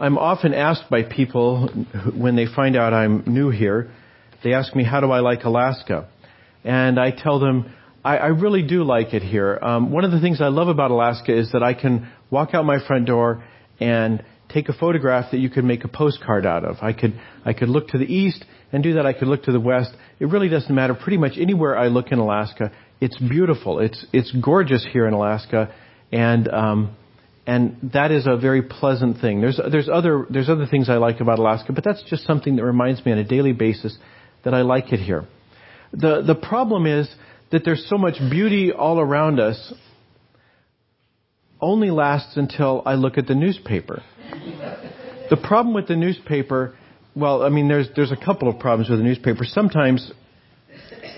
I'm often asked by people when they find out I'm new here, they ask me, how do I like Alaska? And I tell them, I, I really do like it here. Um, one of the things I love about Alaska is that I can walk out my front door and take a photograph that you could make a postcard out of. I could, I could look to the east and do that. I could look to the west. It really doesn't matter. Pretty much anywhere I look in Alaska, it's beautiful. It's, it's gorgeous here in Alaska. And, um, and that is a very pleasant thing. There's, there's other, there's other things I like about Alaska, but that's just something that reminds me on a daily basis that I like it here. The, the problem is that there's so much beauty all around us only lasts until I look at the newspaper. the problem with the newspaper, well, I mean, there's, there's a couple of problems with the newspaper. Sometimes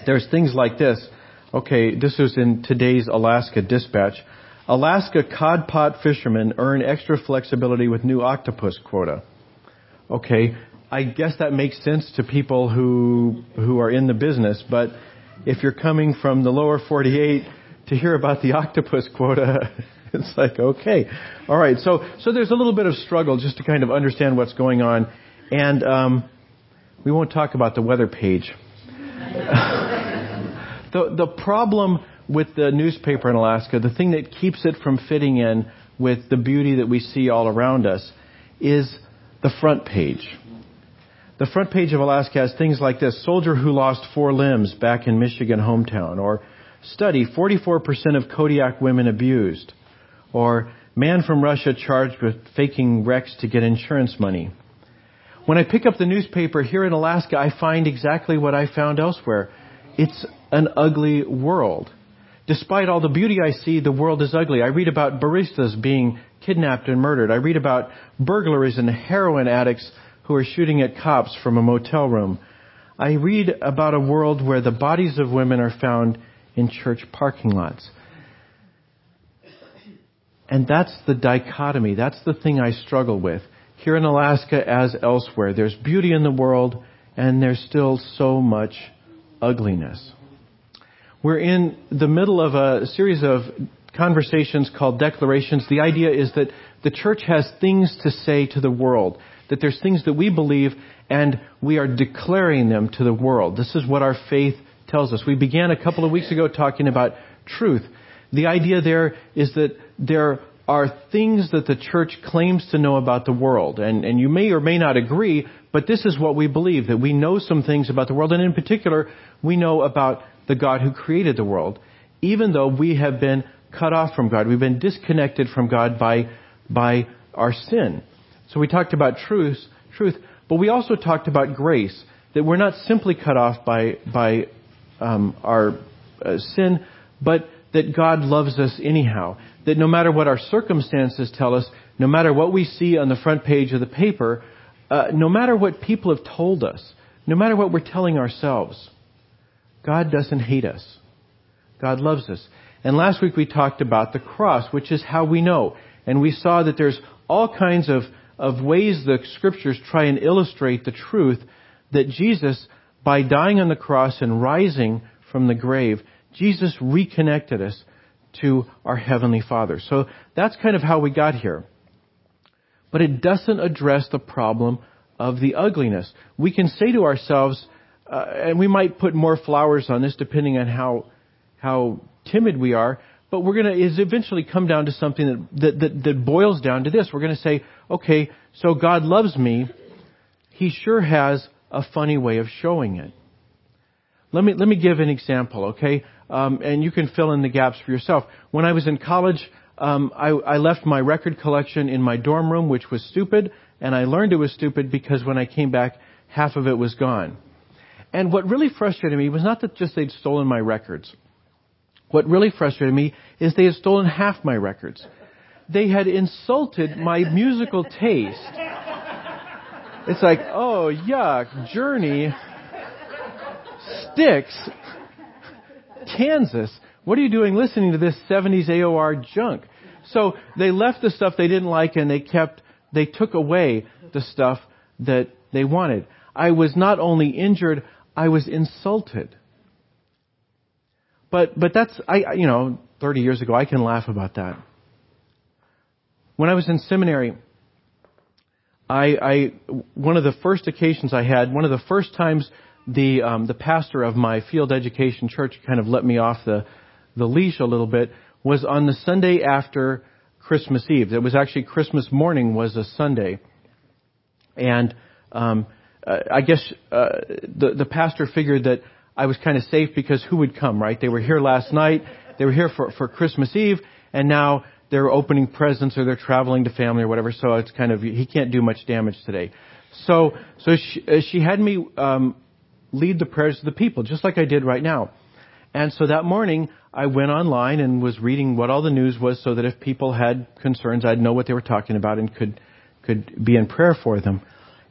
there's things like this. Okay, this was in today's Alaska Dispatch. Alaska cod pot fishermen earn extra flexibility with new octopus quota. Okay, I guess that makes sense to people who who are in the business, but if you're coming from the lower 48 to hear about the octopus quota, it's like okay, all right. So so there's a little bit of struggle just to kind of understand what's going on, and um, we won't talk about the weather page. the the problem with the newspaper in Alaska, the thing that keeps it from fitting in with the beauty that we see all around us is the front page. The front page of Alaska has things like this soldier who lost four limbs back in Michigan hometown, or study 44% of Kodiak women abused, or man from Russia charged with faking wrecks to get insurance money. When I pick up the newspaper here in Alaska, I find exactly what I found elsewhere. It's an ugly world. Despite all the beauty I see, the world is ugly. I read about baristas being kidnapped and murdered. I read about burglaries and heroin addicts who are shooting at cops from a motel room. I read about a world where the bodies of women are found in church parking lots. And that's the dichotomy. That's the thing I struggle with. Here in Alaska as elsewhere, there's beauty in the world and there's still so much ugliness. We're in the middle of a series of conversations called declarations. The idea is that the church has things to say to the world, that there's things that we believe and we are declaring them to the world. This is what our faith tells us. We began a couple of weeks ago talking about truth. The idea there is that there are things that the church claims to know about the world. And, and you may or may not agree, but this is what we believe, that we know some things about the world. And in particular, we know about the God who created the world, even though we have been cut off from God. We've been disconnected from God by, by our sin. So we talked about truth, truth, but we also talked about grace, that we're not simply cut off by, by um, our uh, sin, but that God loves us anyhow. That no matter what our circumstances tell us, no matter what we see on the front page of the paper, uh, no matter what people have told us, no matter what we're telling ourselves, God doesn't hate us. God loves us. And last week we talked about the cross, which is how we know. And we saw that there's all kinds of, of ways the scriptures try and illustrate the truth that Jesus, by dying on the cross and rising from the grave, Jesus reconnected us to our Heavenly Father. So that's kind of how we got here. But it doesn't address the problem of the ugliness. We can say to ourselves, uh, and we might put more flowers on this depending on how how timid we are. But we're going to is eventually come down to something that, that, that, that boils down to this. We're going to say, okay, so God loves me. He sure has a funny way of showing it. Let me let me give an example, okay? Um, and you can fill in the gaps for yourself. When I was in college, um, I, I left my record collection in my dorm room, which was stupid, and I learned it was stupid because when I came back, half of it was gone. And what really frustrated me was not that just they'd stolen my records. What really frustrated me is they had stolen half my records. They had insulted my musical taste. It's like, oh, yuck, Journey, Styx, Kansas. What are you doing listening to this 70s AOR junk? So they left the stuff they didn't like and they kept, they took away the stuff that they wanted. I was not only injured, I was insulted. But, but that's, I, you know, 30 years ago, I can laugh about that. When I was in seminary, I, I, one of the first occasions I had, one of the first times the, um, the pastor of my field education church kind of let me off the, the leash a little bit was on the Sunday after Christmas Eve. It was actually Christmas morning was a Sunday. And, um, uh, I guess, uh, the, the pastor figured that I was kind of safe because who would come, right? They were here last night. They were here for, for Christmas Eve and now they're opening presents or they're traveling to family or whatever. So it's kind of he can't do much damage today. So so she, uh, she had me um, lead the prayers of the people, just like I did right now. And so that morning, I went online and was reading what all the news was, so that if people had concerns, I'd know what they were talking about and could could be in prayer for them.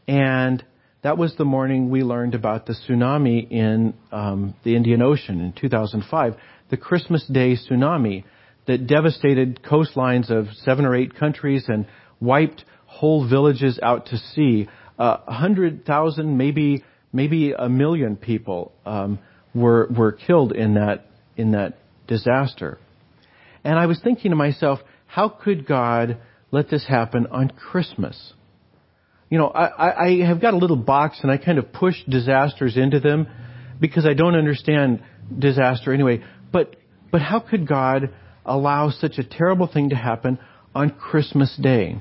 And that was the morning we learned about the tsunami in um, the Indian Ocean in 2005, the Christmas Day tsunami that devastated coastlines of seven or eight countries and wiped whole villages out to sea. A uh, hundred thousand, maybe maybe a million people um, were were killed in that in that disaster. And I was thinking to myself, how could God let this happen on Christmas? You know, I, I have got a little box and I kind of push disasters into them because I don't understand disaster anyway. But but how could God allow such a terrible thing to happen on Christmas Day.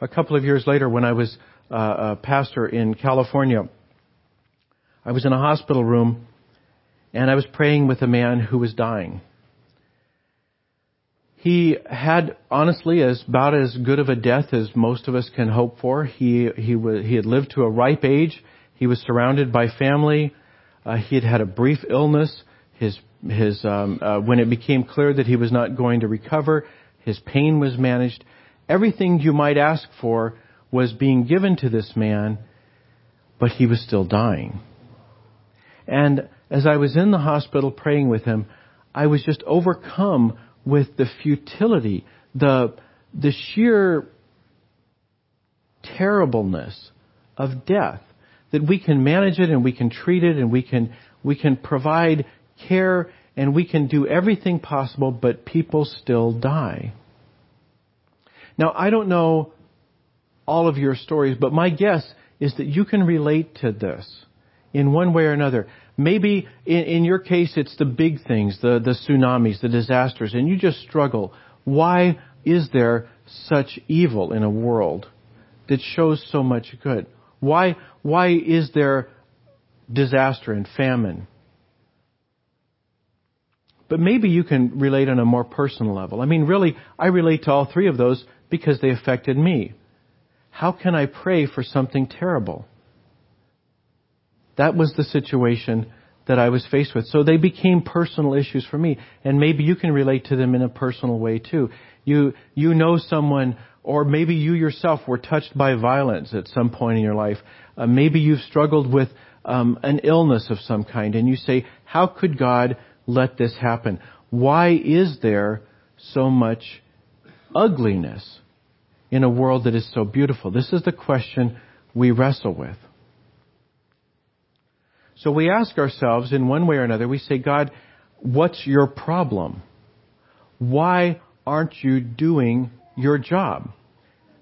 A couple of years later, when I was uh, a pastor in California, I was in a hospital room and I was praying with a man who was dying. He had honestly as about as good of a death as most of us can hope for. He he was he had lived to a ripe age. He was surrounded by family. Uh, he had had a brief illness his his um, uh, when it became clear that he was not going to recover, his pain was managed. Everything you might ask for was being given to this man, but he was still dying. And as I was in the hospital praying with him, I was just overcome with the futility, the the sheer terribleness of death. That we can manage it and we can treat it and we can we can provide care, and we can do everything possible, but people still die. Now, I don't know all of your stories, but my guess is that you can relate to this in one way or another. Maybe in, in your case, it's the big things, the, the tsunamis, the disasters, and you just struggle. Why is there such evil in a world that shows so much good? Why, why is there disaster and famine? But maybe you can relate on a more personal level. I mean, really, I relate to all three of those because they affected me. How can I pray for something terrible? That was the situation that I was faced with. So they became personal issues for me. And maybe you can relate to them in a personal way too. You, you know someone, or maybe you yourself were touched by violence at some point in your life. Uh, maybe you've struggled with um, an illness of some kind, and you say, how could God let this happen? Why is there so much ugliness in a world that is so beautiful? This is the question we wrestle with. So we ask ourselves in one way or another, we say, God, what's your problem? Why aren't you doing your job?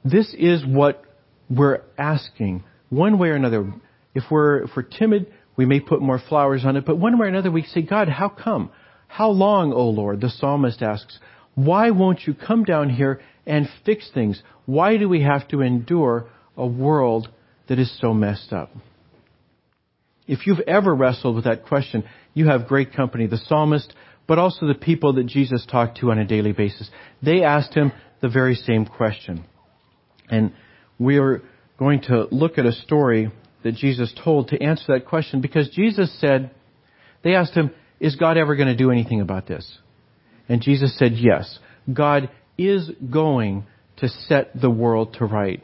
This is what we're asking. One way or another, if we're, if we're timid, we may put more flowers on it, but one way or another we say, God, how come? How long, O Lord? The psalmist asks, why won't you come down here and fix things? Why do we have to endure a world that is so messed up? If you've ever wrestled with that question, you have great company. The psalmist, but also the people that Jesus talked to on a daily basis. They asked him the very same question. And we are going to look at a story that Jesus told to answer that question because Jesus said, they asked him, is God ever going to do anything about this? And Jesus said, yes. God is going to set the world to right.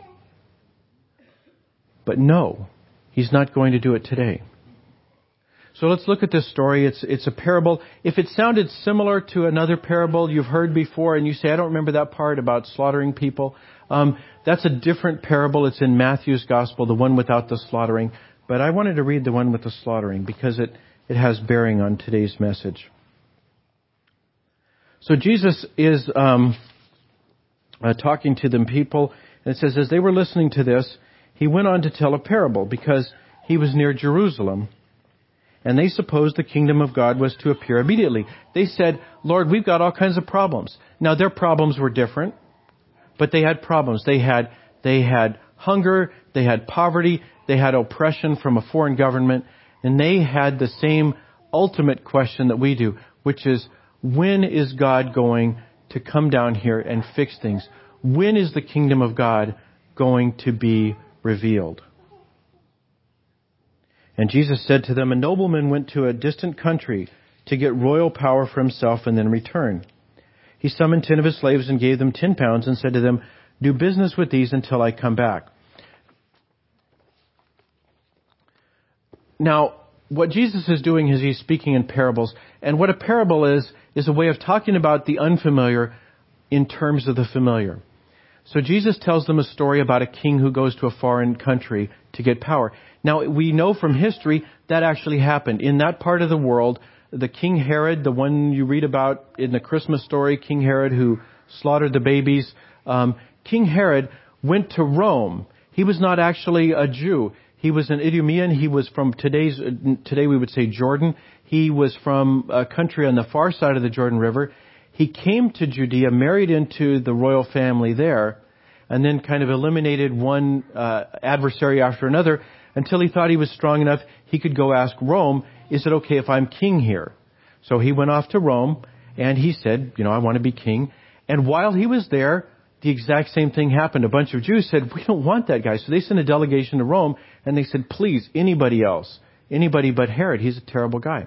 But no, He's not going to do it today. So let's look at this story. It's, it's a parable. If it sounded similar to another parable you've heard before and you say, I don't remember that part about slaughtering people, um, that's a different parable. It's in Matthew's Gospel, the one without the slaughtering. But I wanted to read the one with the slaughtering because it, it has bearing on today's message. So Jesus is um, uh, talking to the people. And it says, as they were listening to this, he went on to tell a parable because he was near Jerusalem. And they supposed the kingdom of God was to appear immediately. They said, Lord, we've got all kinds of problems. Now their problems were different, but they had problems. They had, they had hunger, they had poverty, they had oppression from a foreign government, and they had the same ultimate question that we do, which is, when is God going to come down here and fix things? When is the kingdom of God going to be revealed? And Jesus said to them, A nobleman went to a distant country to get royal power for himself and then return. He summoned ten of his slaves and gave them ten pounds and said to them, Do business with these until I come back. Now, what Jesus is doing is he's speaking in parables. And what a parable is, is a way of talking about the unfamiliar in terms of the familiar. So Jesus tells them a story about a king who goes to a foreign country to get power. Now, we know from history that actually happened. In that part of the world, the King Herod, the one you read about in the Christmas story, King Herod who slaughtered the babies, um, King Herod went to Rome. He was not actually a Jew. He was an Idumean. He was from today's, today we would say Jordan. He was from a country on the far side of the Jordan River. He came to Judea, married into the royal family there, and then kind of eliminated one uh, adversary after another until he thought he was strong enough he could go ask Rome, is it okay if I'm king here? So he went off to Rome and he said, you know, I want to be king. And while he was there, the exact same thing happened. A bunch of Jews said, we don't want that guy. So they sent a delegation to Rome and they said, please, anybody else, anybody but Herod, he's a terrible guy.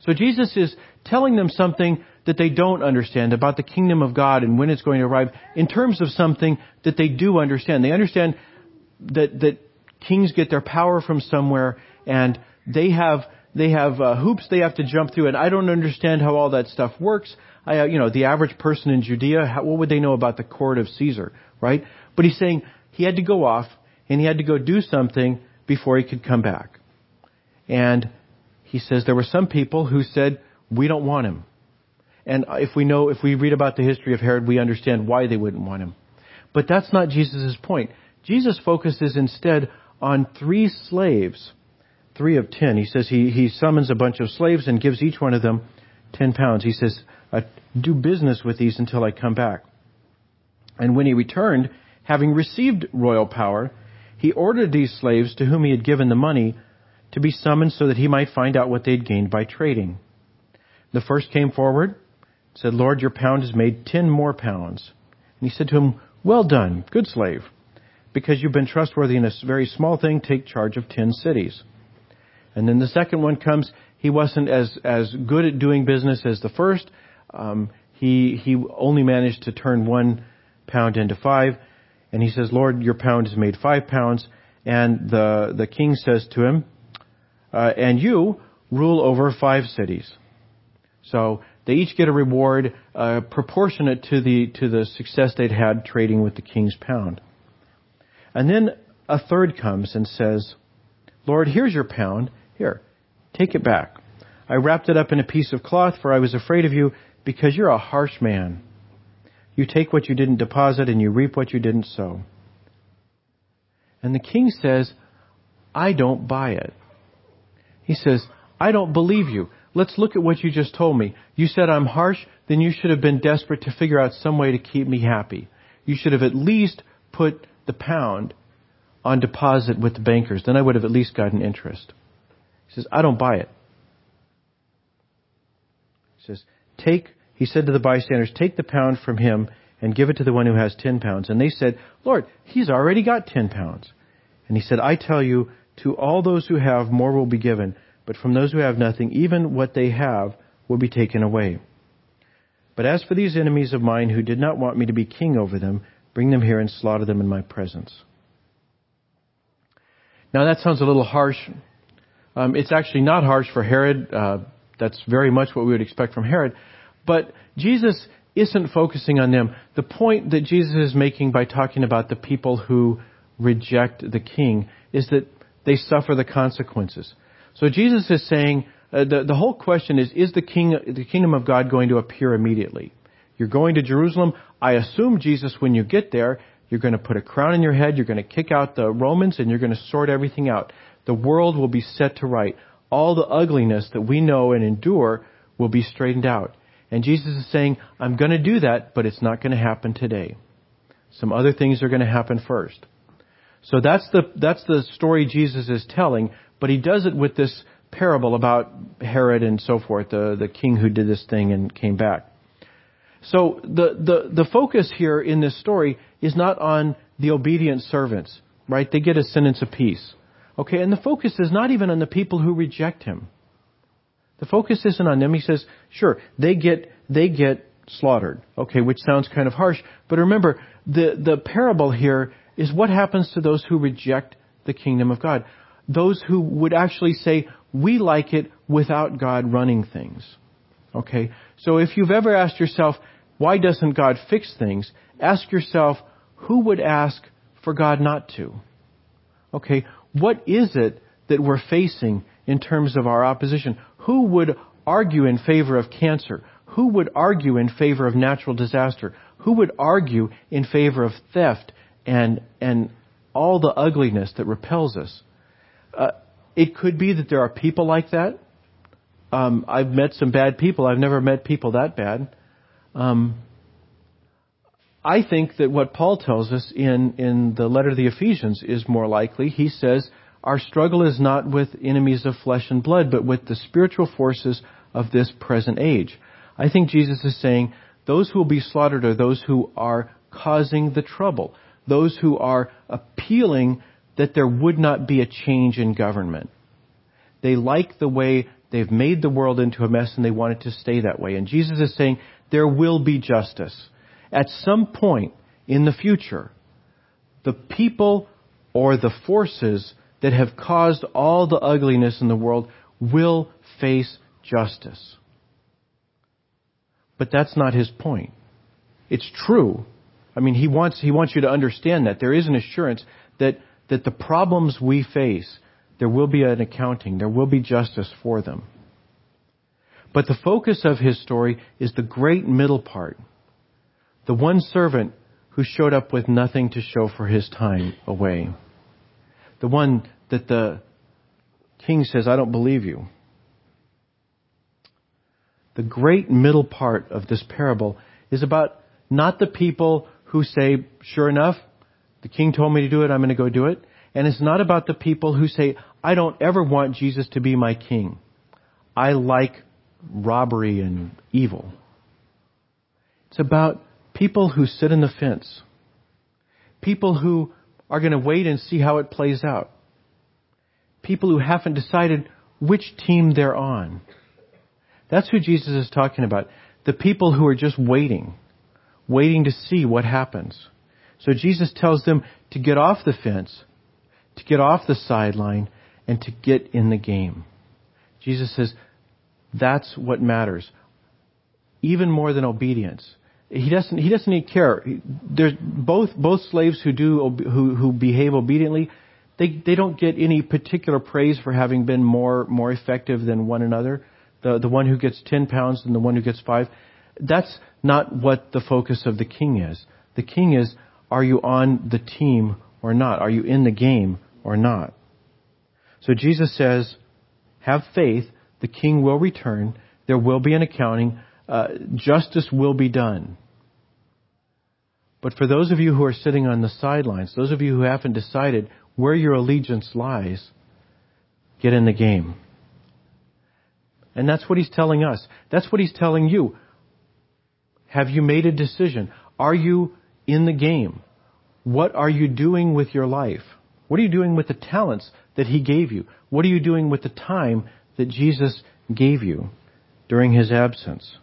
So Jesus is telling them something that they don't understand about the kingdom of God and when it's going to arrive in terms of something that they do understand. They understand that, that kings get their power from somewhere and they have, they have uh, hoops they have to jump through and I don't understand how all that stuff works. I, uh, you know, the average person in Judea, how, what would they know about the court of Caesar, right? But he's saying he had to go off and he had to go do something before he could come back. And he says there were some people who said, we don't want him. And if we know, if we read about the history of Herod, we understand why they wouldn't want him. But that's not Jesus' point. Jesus focuses instead on three slaves, three of ten. He says he, he summons a bunch of slaves and gives each one of them ten pounds. He says, uh, do business with these until I come back. And when he returned, having received royal power, he ordered these slaves to whom he had given the money to be summoned so that he might find out what they'd gained by trading. The first came forward, said, Lord, your pound has made ten more pounds. And he said to him, Well done, good slave. Because you've been trustworthy in a very small thing, take charge of ten cities. And then the second one comes, he wasn't as, as good at doing business as the first. Um, he, he only managed to turn one pound into five. And he says, Lord, your pound has made five pounds. And the, the king says to him, uh, and you rule over five cities. So they each get a reward uh, proportionate to the to the success they'd had trading with the king's pound. And then a third comes and says, "Lord, here's your pound. Here, take it back. I wrapped it up in a piece of cloth, for I was afraid of you, because you're a harsh man. You take what you didn't deposit, and you reap what you didn't sow." And the king says, "I don't buy it." He says, I don't believe you. Let's look at what you just told me. You said I'm harsh, then you should have been desperate to figure out some way to keep me happy. You should have at least put the pound on deposit with the bankers. Then I would have at least gotten interest. He says, I don't buy it. He says, take, he said to the bystanders, take the pound from him and give it to the one who has ten pounds. And they said, Lord, he's already got ten pounds. And he said, I tell you, to all those who have, more will be given, but from those who have nothing, even what they have will be taken away. But as for these enemies of mine who did not want me to be king over them, bring them here and slaughter them in my presence. Now that sounds a little harsh. Um, it's actually not harsh for Herod. Uh, that's very much what we would expect from Herod. But Jesus isn't focusing on them. The point that Jesus is making by talking about the people who reject the king is that they suffer the consequences. So Jesus is saying, uh, the, the whole question is, is the, king, the kingdom of God going to appear immediately? You're going to Jerusalem. I assume, Jesus, when you get there, you're going to put a crown in your head, you're going to kick out the Romans, and you're going to sort everything out. The world will be set to right. All the ugliness that we know and endure will be straightened out. And Jesus is saying, I'm going to do that, but it's not going to happen today. Some other things are going to happen first. So that's the, that's the story Jesus is telling, but he does it with this parable about Herod and so forth, the, the king who did this thing and came back. So the, the, the focus here in this story is not on the obedient servants, right? They get a sentence apiece. Okay, and the focus is not even on the people who reject him. The focus isn't on them. He says, sure, they get, they get slaughtered. Okay, which sounds kind of harsh, but remember, the, the parable here is what happens to those who reject the kingdom of God. Those who would actually say, we like it without God running things. Okay? So if you've ever asked yourself, why doesn't God fix things? Ask yourself, who would ask for God not to? Okay, what is it that we're facing in terms of our opposition? Who would argue in favor of cancer? Who would argue in favor of natural disaster? Who would argue in favor of theft and, and all the ugliness that repels us? Uh, it could be that there are people like that. Um, I've met some bad people. I've never met people that bad. Um, I think that what Paul tells us in, in the letter to the Ephesians is more likely. He says, Our struggle is not with enemies of flesh and blood, but with the spiritual forces of this present age. I think Jesus is saying, those who will be slaughtered are those who are causing the trouble, those who are appealing that there would not be a change in government. They like the way they've made the world into a mess and they want it to stay that way. And Jesus is saying, there will be justice. At some point in the future, the people or the forces that have caused all the ugliness in the world will face justice. But that's not his point. It's true. I mean, he wants, he wants you to understand that. There is an assurance that, that the problems we face, there will be an accounting, there will be justice for them. But the focus of his story is the great middle part. The one servant who showed up with nothing to show for his time away. The one that the king says, I don't believe you. The great middle part of this parable is about not the people who say, sure enough, the king told me to do it, I'm going to go do it. And it's not about the people who say, I don't ever want Jesus to be my king. I like robbery and evil. It's about people who sit in the fence. People who are going to wait and see how it plays out. People who haven't decided which team they're on. That's who Jesus is talking about. The people who are just waiting, waiting to see what happens. So Jesus tells them to get off the fence, to get off the sideline, and to get in the game. Jesus says, that's what matters. Even more than obedience. He doesn't, he doesn't need care. There's both, both slaves who do, who, who behave obediently, they, they don't get any particular praise for having been more, more effective than one another. The, the one who gets 10 pounds and the one who gets five. That's not what the focus of the king is. The king is, are you on the team or not? Are you in the game or not? So Jesus says, have faith the king will return. There will be an accounting. Uh, justice will be done. But for those of you who are sitting on the sidelines, those of you who haven't decided where your allegiance lies, get in the game. And that's what he's telling us. That's what he's telling you. Have you made a decision? Are you in the game? What are you doing with your life? What are you doing with the talents that he gave you? What are you doing with the time that Jesus gave you during his absence.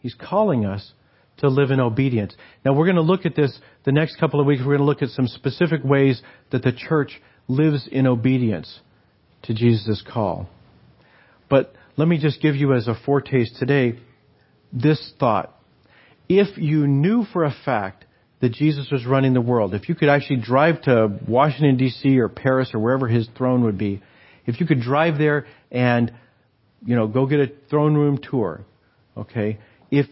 He's calling us to live in obedience. Now we're going to look at this the next couple of weeks. We're going to look at some specific ways that the church lives in obedience to Jesus' call. But let me just give you as a foretaste today this thought. If you knew for a fact that Jesus was running the world, if you could actually drive to Washington DC or Paris or wherever his throne would be, if you could drive there and, you know, go get a throne room tour, Okay? If,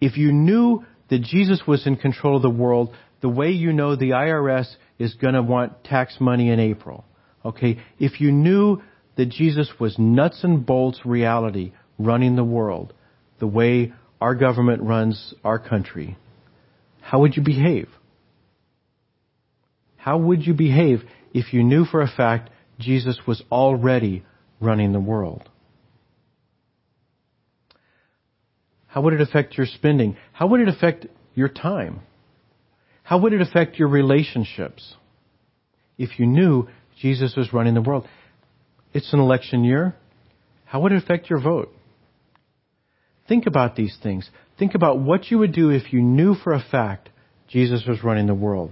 if you knew that Jesus was in control of the world, the way you know the IRS is going to want tax money in April. Okay? If you knew that Jesus was nuts and bolts reality running the world, the way our government runs our country, how would you behave? How would you behave if you knew for a fact Jesus was already running the world? How would it affect your spending? How would it affect your time? How would it affect your relationships if you knew Jesus was running the world? It's an election year. How would it affect your vote? Think about these things. Think about what you would do if you knew for a fact Jesus was running the world.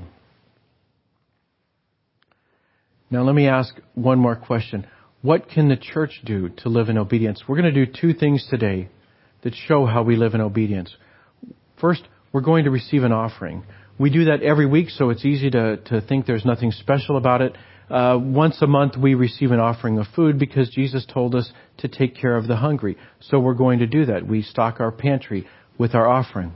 Now let me ask one more question. What can the church do to live in obedience? We're going to do two things today that show how we live in obedience. First, we're going to receive an offering. We do that every week, so it's easy to, to think there's nothing special about it. Uh, once a month, we receive an offering of food because Jesus told us to take care of the hungry. So we're going to do that. We stock our pantry with our offering.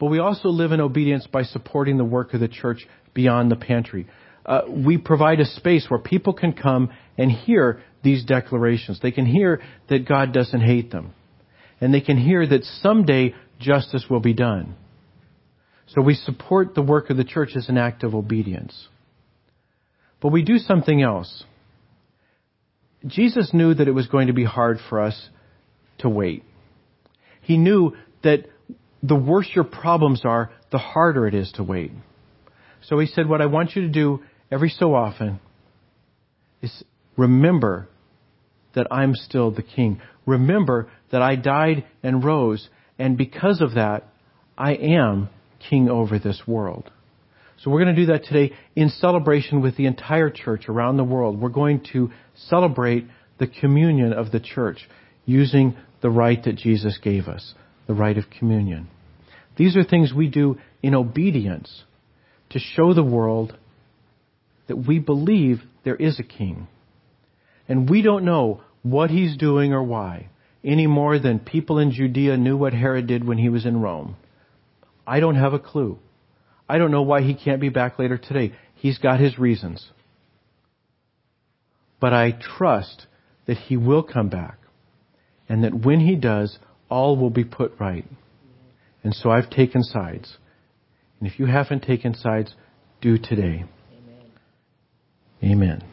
But we also live in obedience by supporting the work of the church beyond the pantry. Uh, we provide a space where people can come and hear these declarations. They can hear that God doesn't hate them. And they can hear that someday justice will be done. So we support the work of the church as an act of obedience. But we do something else. Jesus knew that it was going to be hard for us to wait. He knew that the worse your problems are, the harder it is to wait. So he said, what I want you to do every so often is remember that I'm still the king. Remember that I died and rose, and because of that, I am king over this world. So we're going to do that today in celebration with the entire church around the world. We're going to celebrate the communion of the church using the rite that Jesus gave us, the rite of communion. These are things we do in obedience to show the world that we believe there is a king. And we don't know what he's doing or why, any more than people in Judea knew what Herod did when he was in Rome. I don't have a clue. I don't know why he can't be back later today. He's got his reasons. But I trust that he will come back and that when he does, all will be put right. And so I've taken sides. And if you haven't taken sides, do today. Amen. Amen.